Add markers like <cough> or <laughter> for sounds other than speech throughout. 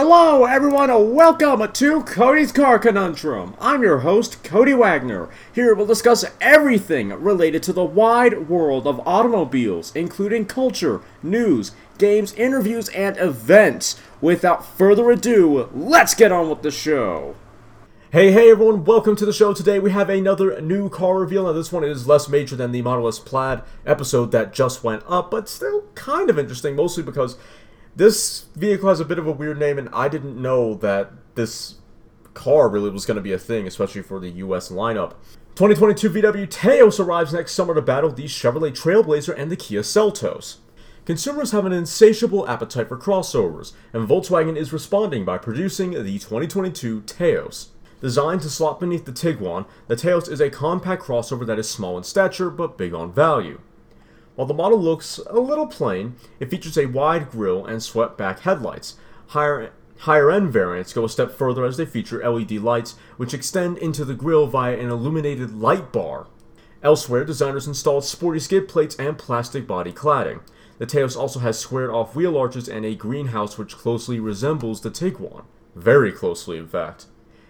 Hello, everyone, and welcome to Cody's Car Conundrum. I'm your host, Cody Wagner. Here we'll discuss everything related to the wide world of automobiles, including culture, news, games, interviews, and events. Without further ado, let's get on with the show. Hey, hey everyone, welcome to the show. Today we have another new car reveal. Now, this one is less major than the Model S Plaid episode that just went up, but still kind of interesting, mostly because this vehicle has a bit of a weird name, and I didn't know that this car really was going to be a thing, especially for the US lineup. 2022 VW Taos arrives next summer to battle the Chevrolet Trailblazer and the Kia Seltos. Consumers have an insatiable appetite for crossovers, and Volkswagen is responding by producing the 2022 Taos. Designed to slot beneath the Tiguan, the Taos is a compact crossover that is small in stature but big on value. While the model looks a little plain, it features a wide grille and swept back headlights. Higher Higher end variants go a step further as they feature LED lights, which extend into the grille via an illuminated light bar. Elsewhere, designers installed sporty skid plates and plastic body cladding. The Taos also has squared off wheel arches and a greenhouse which closely resembles the Tiguan. Very closely, in fact.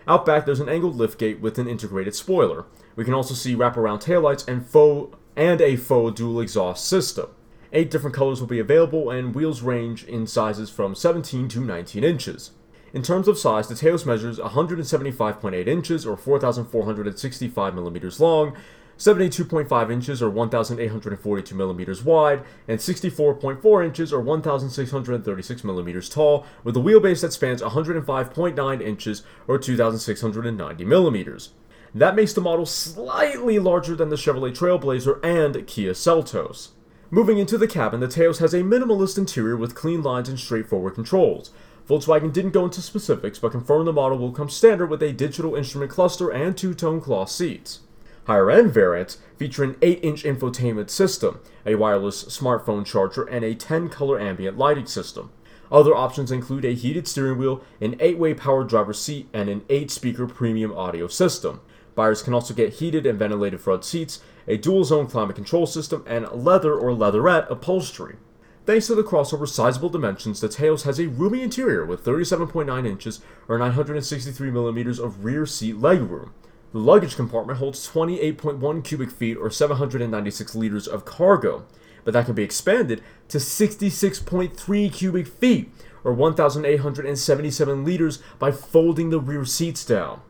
Out back, there's an angled liftgate with an integrated spoiler. We can also see wraparound taillights and faux and a faux dual exhaust system. Eight different colors will be available, and wheels range in sizes from 17 to 19 inches. In terms of size, the Taos measures 175.8 inches or 4,465 millimeters long, 72.5 inches or 1,842 millimeters wide, and 64.4 inches or 1,636 millimeters tall, with a wheelbase that spans 105.9 inches or 2,690 millimeters. That makes the model slightly larger than the Chevrolet Trailblazer and Kia Seltos. Moving into the cabin, the Taos has a minimalist interior with clean lines and straightforward controls. Volkswagen didn't go into specifics, but confirmed the model will come standard with a digital instrument cluster and two-tone cloth seats. Higher-end variants feature an 8-inch infotainment system, a wireless smartphone charger, and a 10-color ambient lighting system. Other options include a heated steering wheel, an 8-way power driver seat, and an 8-speaker premium audio system. Buyers can also get heated and ventilated front seats, a dual zone climate control system, and leather or leatherette upholstery. Thanks to the crossover's sizable dimensions, the Taos has a roomy interior with 37.9 inches or 963 millimeters of rear seat legroom. The luggage compartment holds 28.1 cubic feet or 796 liters of cargo, but that can be expanded to 66.3 cubic feet or 1,877 liters by folding the rear seats down.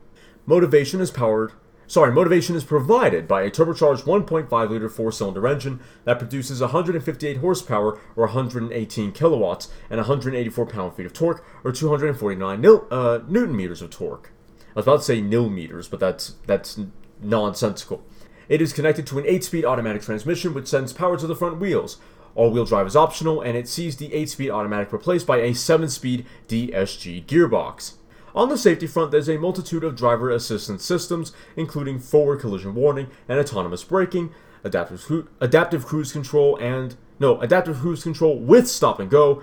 Motivation is powered sorry, motivation is provided by a turbocharged 1.5 liter four cylinder engine that produces 158 horsepower or 118 kilowatts and 184 pound feet of torque or 249 nil, uh, newton meters of torque. I was about to say nil meters, but that's that's nonsensical. It is connected to an 8 speed automatic transmission which sends power to the front wheels. All wheel drive is optional, and it sees the 8 speed automatic replaced by a 7 speed DSG gearbox. On the safety front, there's a multitude of driver assistance systems, including forward collision warning and autonomous braking, adaptive, adaptive cruise control, and no, adaptive cruise control with stop and go,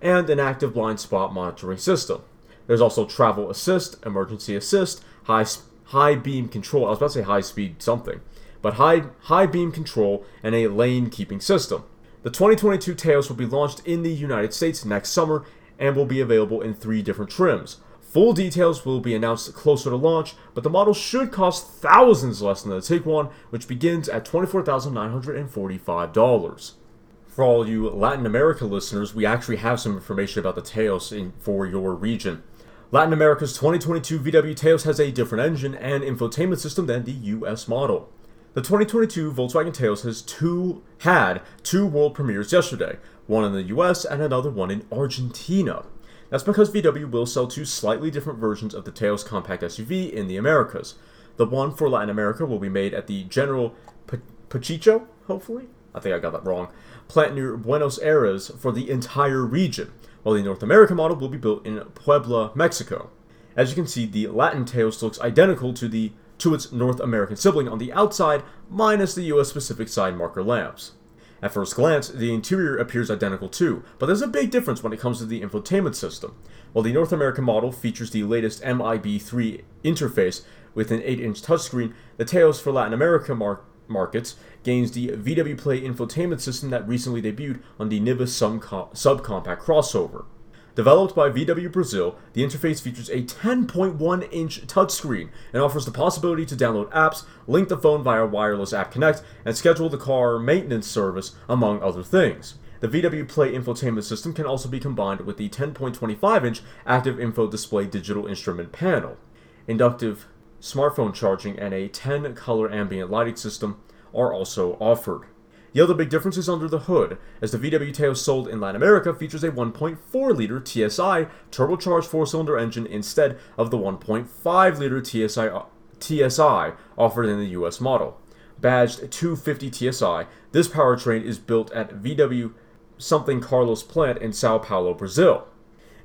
and an active blind spot monitoring system. There's also travel assist, emergency assist, high high beam control. I was about to say high speed something, but high high beam control and a lane keeping system. The 2022 Taos will be launched in the United States next summer and will be available in three different trims Full details will be announced closer to launch, but the model should cost thousands less than the Tiguan, which begins at $24,945. For all you Latin America listeners, we actually have some information about the Taos in, for your region. Latin America's 2022 VW Taos has a different engine and infotainment system than the US model. The 2022 Volkswagen Taos has two had two world premieres yesterday, one in the US and another one in Argentina. That's because VW will sell two slightly different versions of the Taos compact SUV in the Americas. The one for Latin America will be made at the General Pacheco, hopefully? I think I got that wrong. Plant near Buenos Aires for the entire region, while the North American model will be built in Puebla, Mexico. As you can see, the Latin Taos looks identical to the to its North American sibling on the outside, minus the US specific side marker lamps. At first glance, the interior appears identical too, but there's a big difference when it comes to the infotainment system. While the North American model features the latest MIB3 interface with an 8-inch touchscreen, the Taos for Latin America mar- markets gains the VW Play infotainment system that recently debuted on the Nivus subcompact crossover. Developed by VW Brazil, the interface features a 10.1 inch touchscreen and offers the possibility to download apps, link the phone via Wireless App Connect, and schedule the car maintenance service, among other things. The VW Play infotainment system can also be combined with the 10.25 inch Active Info Display digital instrument panel. Inductive smartphone charging and a 10 color ambient lighting system are also offered. The other big difference is under the hood, as the VW Taos sold in Latin America features a 1.4 liter TSI turbocharged four cylinder engine instead of the 1.5 liter TSI, TSI offered in the US model. Badged 250 TSI, this powertrain is built at VW something Carlos plant in Sao Paulo, Brazil.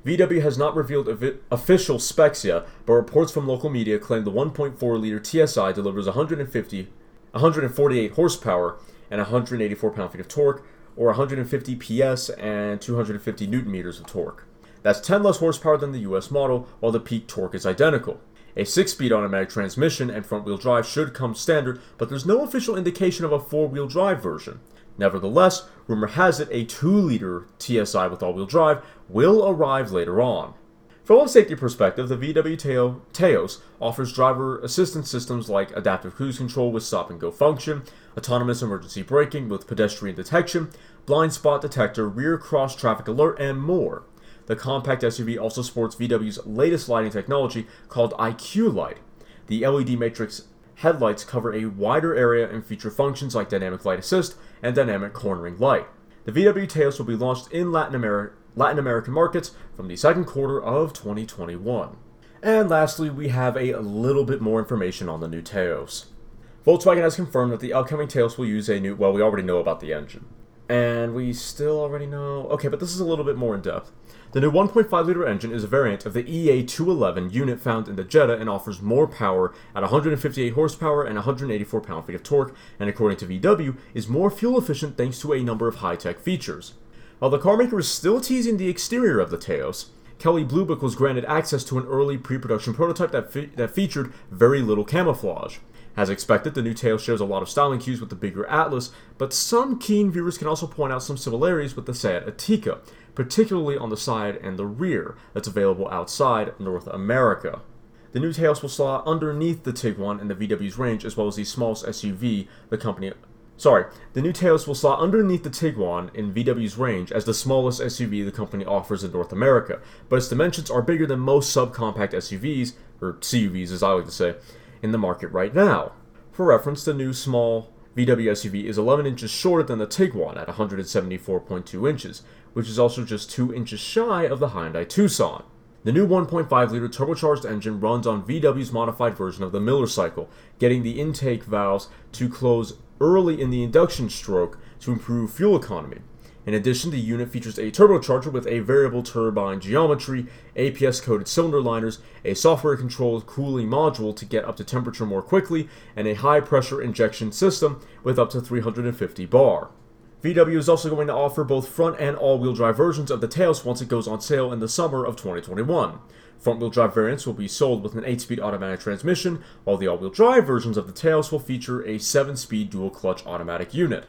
VW has not revealed official specs yet, but reports from local media claim the 1.4 liter TSI delivers 150, 148 horsepower and 184 pound-feet of torque, or 150 PS and 250 newton meters of torque. That's 10 less horsepower than the US model, while the peak torque is identical. A 6-speed automatic transmission and front-wheel drive should come standard, but there's no official indication of a 4-wheel drive version. Nevertheless, rumor has it a 2-liter TSI with all-wheel drive will arrive later on. From a safety perspective, the VW Taos offers driver assistance systems like adaptive cruise control with stop and go function, autonomous emergency braking with pedestrian detection, blind spot detector, rear cross traffic alert, and more. The compact SUV also sports VW's latest lighting technology called IQ Light. The LED matrix headlights cover a wider area and feature functions like dynamic light assist and dynamic cornering light. The VW Taos will be launched in Latin America Latin American markets from the second quarter of 2021. And lastly, we have a little bit more information on the new Taos. Volkswagen has confirmed that the upcoming Taos will use a new, well, we already know about the engine. And we still already know, okay, but this is a little bit more in depth. The new 1.5 liter engine is a variant of the EA211 unit found in the Jetta and offers more power at 158 horsepower and 184 pound feet of torque, and according to VW, is more fuel efficient thanks to a number of high tech features. While the carmaker is still teasing the exterior of the Taos, Kelley Blue Book was granted access to an early pre-production prototype that, fe- that featured very little camouflage. As expected, the new Taos shares a lot of styling cues with the bigger Atlas, but some keen viewers can also point out some similarities with the Seat Ateca, particularly on the side and the rear, that's available outside North America. The new Taos will slot underneath the Tiguan in the VW's range, as well as the smallest SUV the company Sorry, the new Taos will slot underneath the Tiguan in VW's range as the smallest SUV the company offers in North America, but its dimensions are bigger than most subcompact SUVs, or CUVs as I like to say, in the market right now. For reference, the new small VW SUV is 11 inches shorter than the Tiguan at 174.2 inches, which is also just 2 inches shy of the Hyundai Tucson. The new 1.5 liter turbocharged engine runs on VW's modified version of the Miller cycle, getting the intake valves to close early in the induction stroke to improve fuel economy. In addition, the unit features a turbocharger with a variable turbine geometry, APS coated cylinder liners, a software controlled cooling module to get up to temperature more quickly, and a high pressure injection system with up to 350 bar. VW is also going to offer both front and all wheel drive versions of the Taos once it goes on sale in the summer of 2021. Front wheel drive variants will be sold with an 8 speed automatic transmission, while the all wheel drive versions of the Taos will feature a 7 speed dual clutch automatic unit.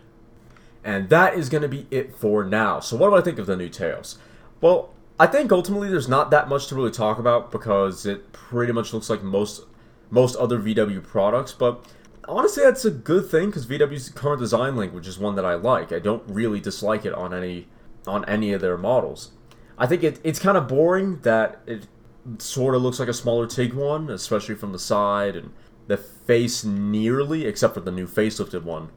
And that is going to be it for now. So, what do I think of the new Taos? Well, I think ultimately there's not that much to really talk about because it pretty much looks like most most other VW products, but honestly that's a good thing because VW's current design language is one that I like. I don't really dislike it on any on any of their models. I think it, it's kind of boring that it sort of looks like a smaller Tiguan, especially from the side, and the face nearly, except for the new facelifted one,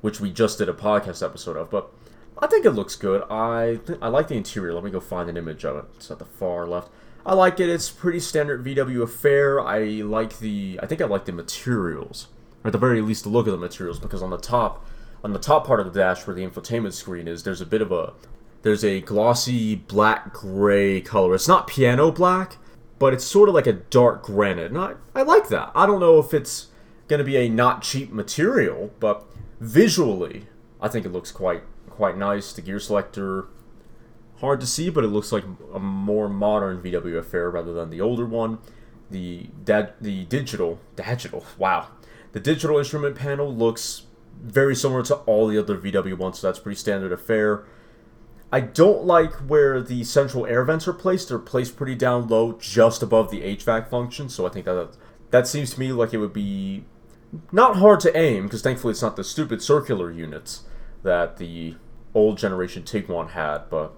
which we just did a podcast episode of. But I think it looks good. I th- I like the interior. Let me go find an image of it. It's at the far left. I like it. It's pretty standard VW affair. I like the. I think I like the materials, or at the very least, the look of the materials, because on the top, on the top part of the dash where the infotainment screen is, there's a bit of a there's a glossy black gray color. It's not piano black, but it's sort of like a dark granite. And I, I like that. I don't know if it's going to be a not cheap material, but visually, I think it looks quite quite nice. The gear selector, hard to see, but it looks like a more modern VW affair rather than the older one. The da- the digital digital <laughs> wow, the digital instrument panel looks very similar to all the other VW ones, so that's pretty standard affair. I don't like where the central air vents are placed. They're placed pretty down low, just above the HVAC function. So I think that that seems to me like it would be not hard to aim because thankfully it's not the stupid circular units that the old generation Tiguan had, but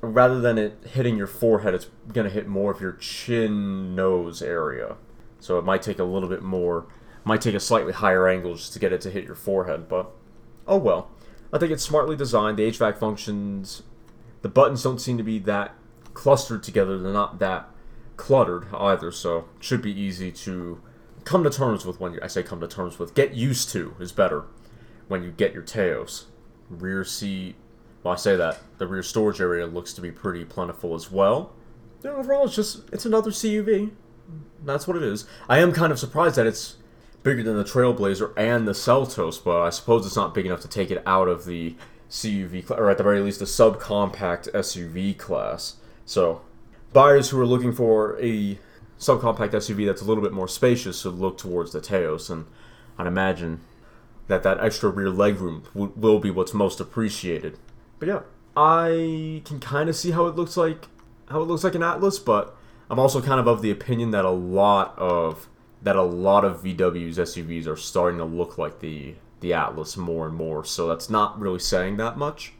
rather than it hitting your forehead, it's gonna hit more of your chin nose area. So it might take a little bit more, might take a slightly higher angle just to get it to hit your forehead, but oh well. I think it's smartly designed. The HVAC functions, the buttons don't seem to be that clustered together. They're not that cluttered either, so should be easy to come to terms with when you, I say come to terms with. Get used to is better when you get your Taos. Rear seat, well, I say that the rear storage area looks to be pretty plentiful as well. Yeah, overall, it's just it's another CUV. That's what it is. I am kind of surprised that it's bigger than the Trailblazer and the Seltos, but I suppose it's not big enough to take it out of the CUV, or at the very least, the subcompact SUV class. So, buyers who are looking for a subcompact SUV that's a little bit more spacious should look towards the Taos, and I'd imagine that that extra rear legroom w- will be what's most appreciated. But yeah, I can kind of see how it looks like how it looks like an Atlas, but I'm also kind of of the opinion that a lot of that a lot of VW's SUVs are starting to look like the the Atlas more and more. So that's not really saying that much.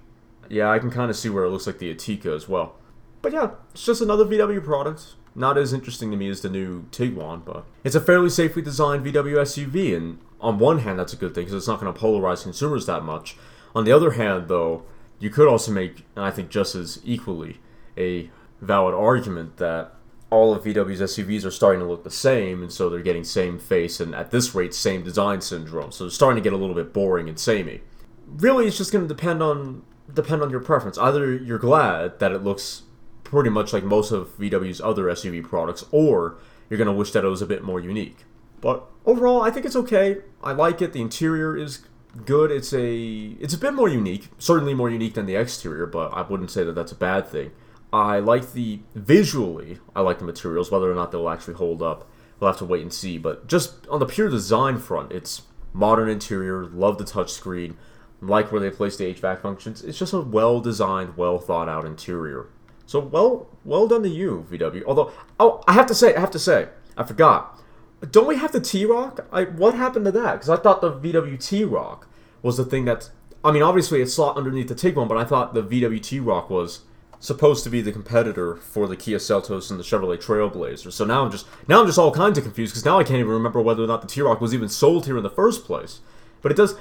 Yeah, I can kind of see where it looks like the Ateca as well. But yeah, it's just another VW product. Not as interesting to me as the new Tiguan, but it's a fairly safely designed VW SUV, and on one hand, that's a good thing because it's not going to polarize consumers that much. On the other hand, though, you could also make, and I think just as equally, a valid argument that all of VW's SUVs are starting to look the same, and so they're getting same face and at this rate same design syndrome. So they're starting to get a little bit boring and samey. Really, it's just going to depend on depend on your preference. Either you're glad that it looks pretty much like most of VW's other SUV products, or you're going to wish that it was a bit more unique. But overall, I think it's okay. I like it. The interior is good. It's a it's a bit more unique, certainly more unique than the exterior, but I wouldn't say that that's a bad thing. I like the visually. I like the materials. Whether or not they'll actually hold up, we'll have to wait and see. But just on the pure design front, it's modern interior. Love the touchscreen. Like where they place the HVAC functions. It's just a well designed, well thought out interior. So well, well done to you, VW. Although, oh, I have to say, I have to say, I forgot. Don't we have the T-Roc? What happened to that? Because I thought the VW T-Roc was the thing that's. I mean, obviously it's slot underneath the Tiguan, but I thought the VW T-Roc was supposed to be the competitor for the Kia Seltos and the Chevrolet Trailblazer. So now I'm just now I'm just all kinds of confused because now I can't even remember whether or not the T-Roc was even sold here in the first place. But it does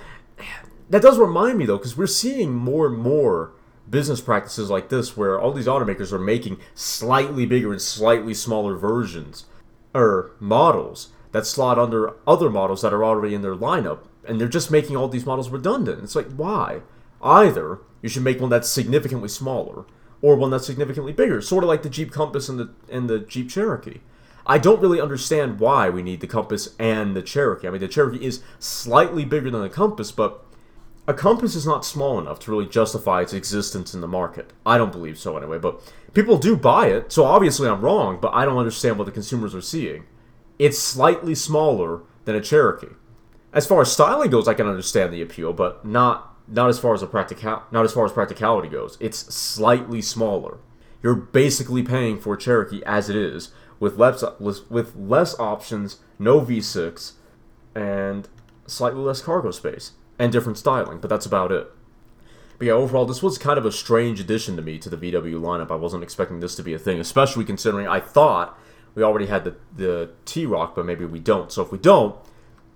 that does remind me though because we're seeing more and more business practices like this where all these automakers are making slightly bigger and slightly smaller versions or models that slot under other models that are already in their lineup and they're just making all these models redundant. It's like why? Either you should make one that's significantly smaller or one that's significantly bigger, sort of like the Jeep Compass and the and the Jeep Cherokee. I don't really understand why we need the Compass and the Cherokee. I mean, the Cherokee is slightly bigger than the Compass, but a Compass is not small enough to really justify its existence in the market. I don't believe so anyway, but people do buy it, so obviously I'm wrong, but I don't understand what the consumers are seeing. It's slightly smaller than a Cherokee. As far as styling goes, I can understand the appeal, but not not as far as a practical not as far as practicality goes. It's slightly smaller. You're basically paying for Cherokee as it is, with less with less options, no V6, and slightly less cargo space and different styling. But that's about it. But yeah, overall, this was kind of a strange addition to me to the VW lineup. I wasn't expecting this to be a thing, especially considering I thought we already had the the T-Roc, but maybe we don't. So if we don't,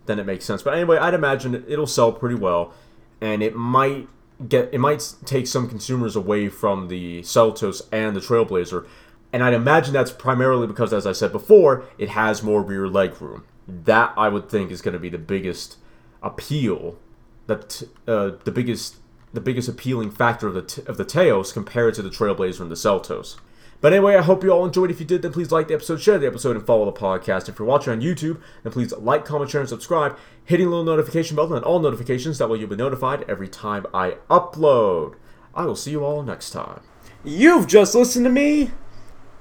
then it makes sense. But anyway, I'd imagine it'll sell pretty well and it might get it might take some consumers away from the Seltos and the Trailblazer. And I'd imagine that's primarily because, as I said before, it has more rear leg room. That I would think is going to be the biggest appeal, that uh, the biggest the biggest appealing factor of the of the Taos compared to the Trailblazer and the Seltos. But anyway, I hope you all enjoyed. If you did, then please like the episode, share the episode, and follow the podcast. If you're watching on YouTube, then please like, comment, share, and subscribe, hitting the little notification bell on all notifications. That way you'll be notified every time I upload. I will see you all next time. You've just listened to me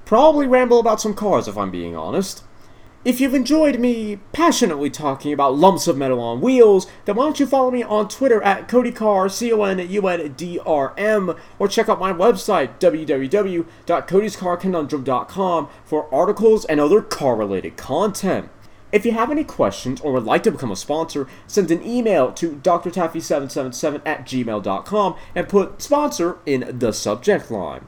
probably ramble about some cars, if I'm being honest. If you've enjoyed me passionately talking about lumps of metal on wheels, then why don't you follow me on Twitter at CodyCar, C-O-N-U-N-D-R-M, or check out my website, www.codyscarconundrum.com, for articles and other car-related content. If you have any questions or would like to become a sponsor, send an email to drtaffy777 at gmail.com and put sponsor in the subject line.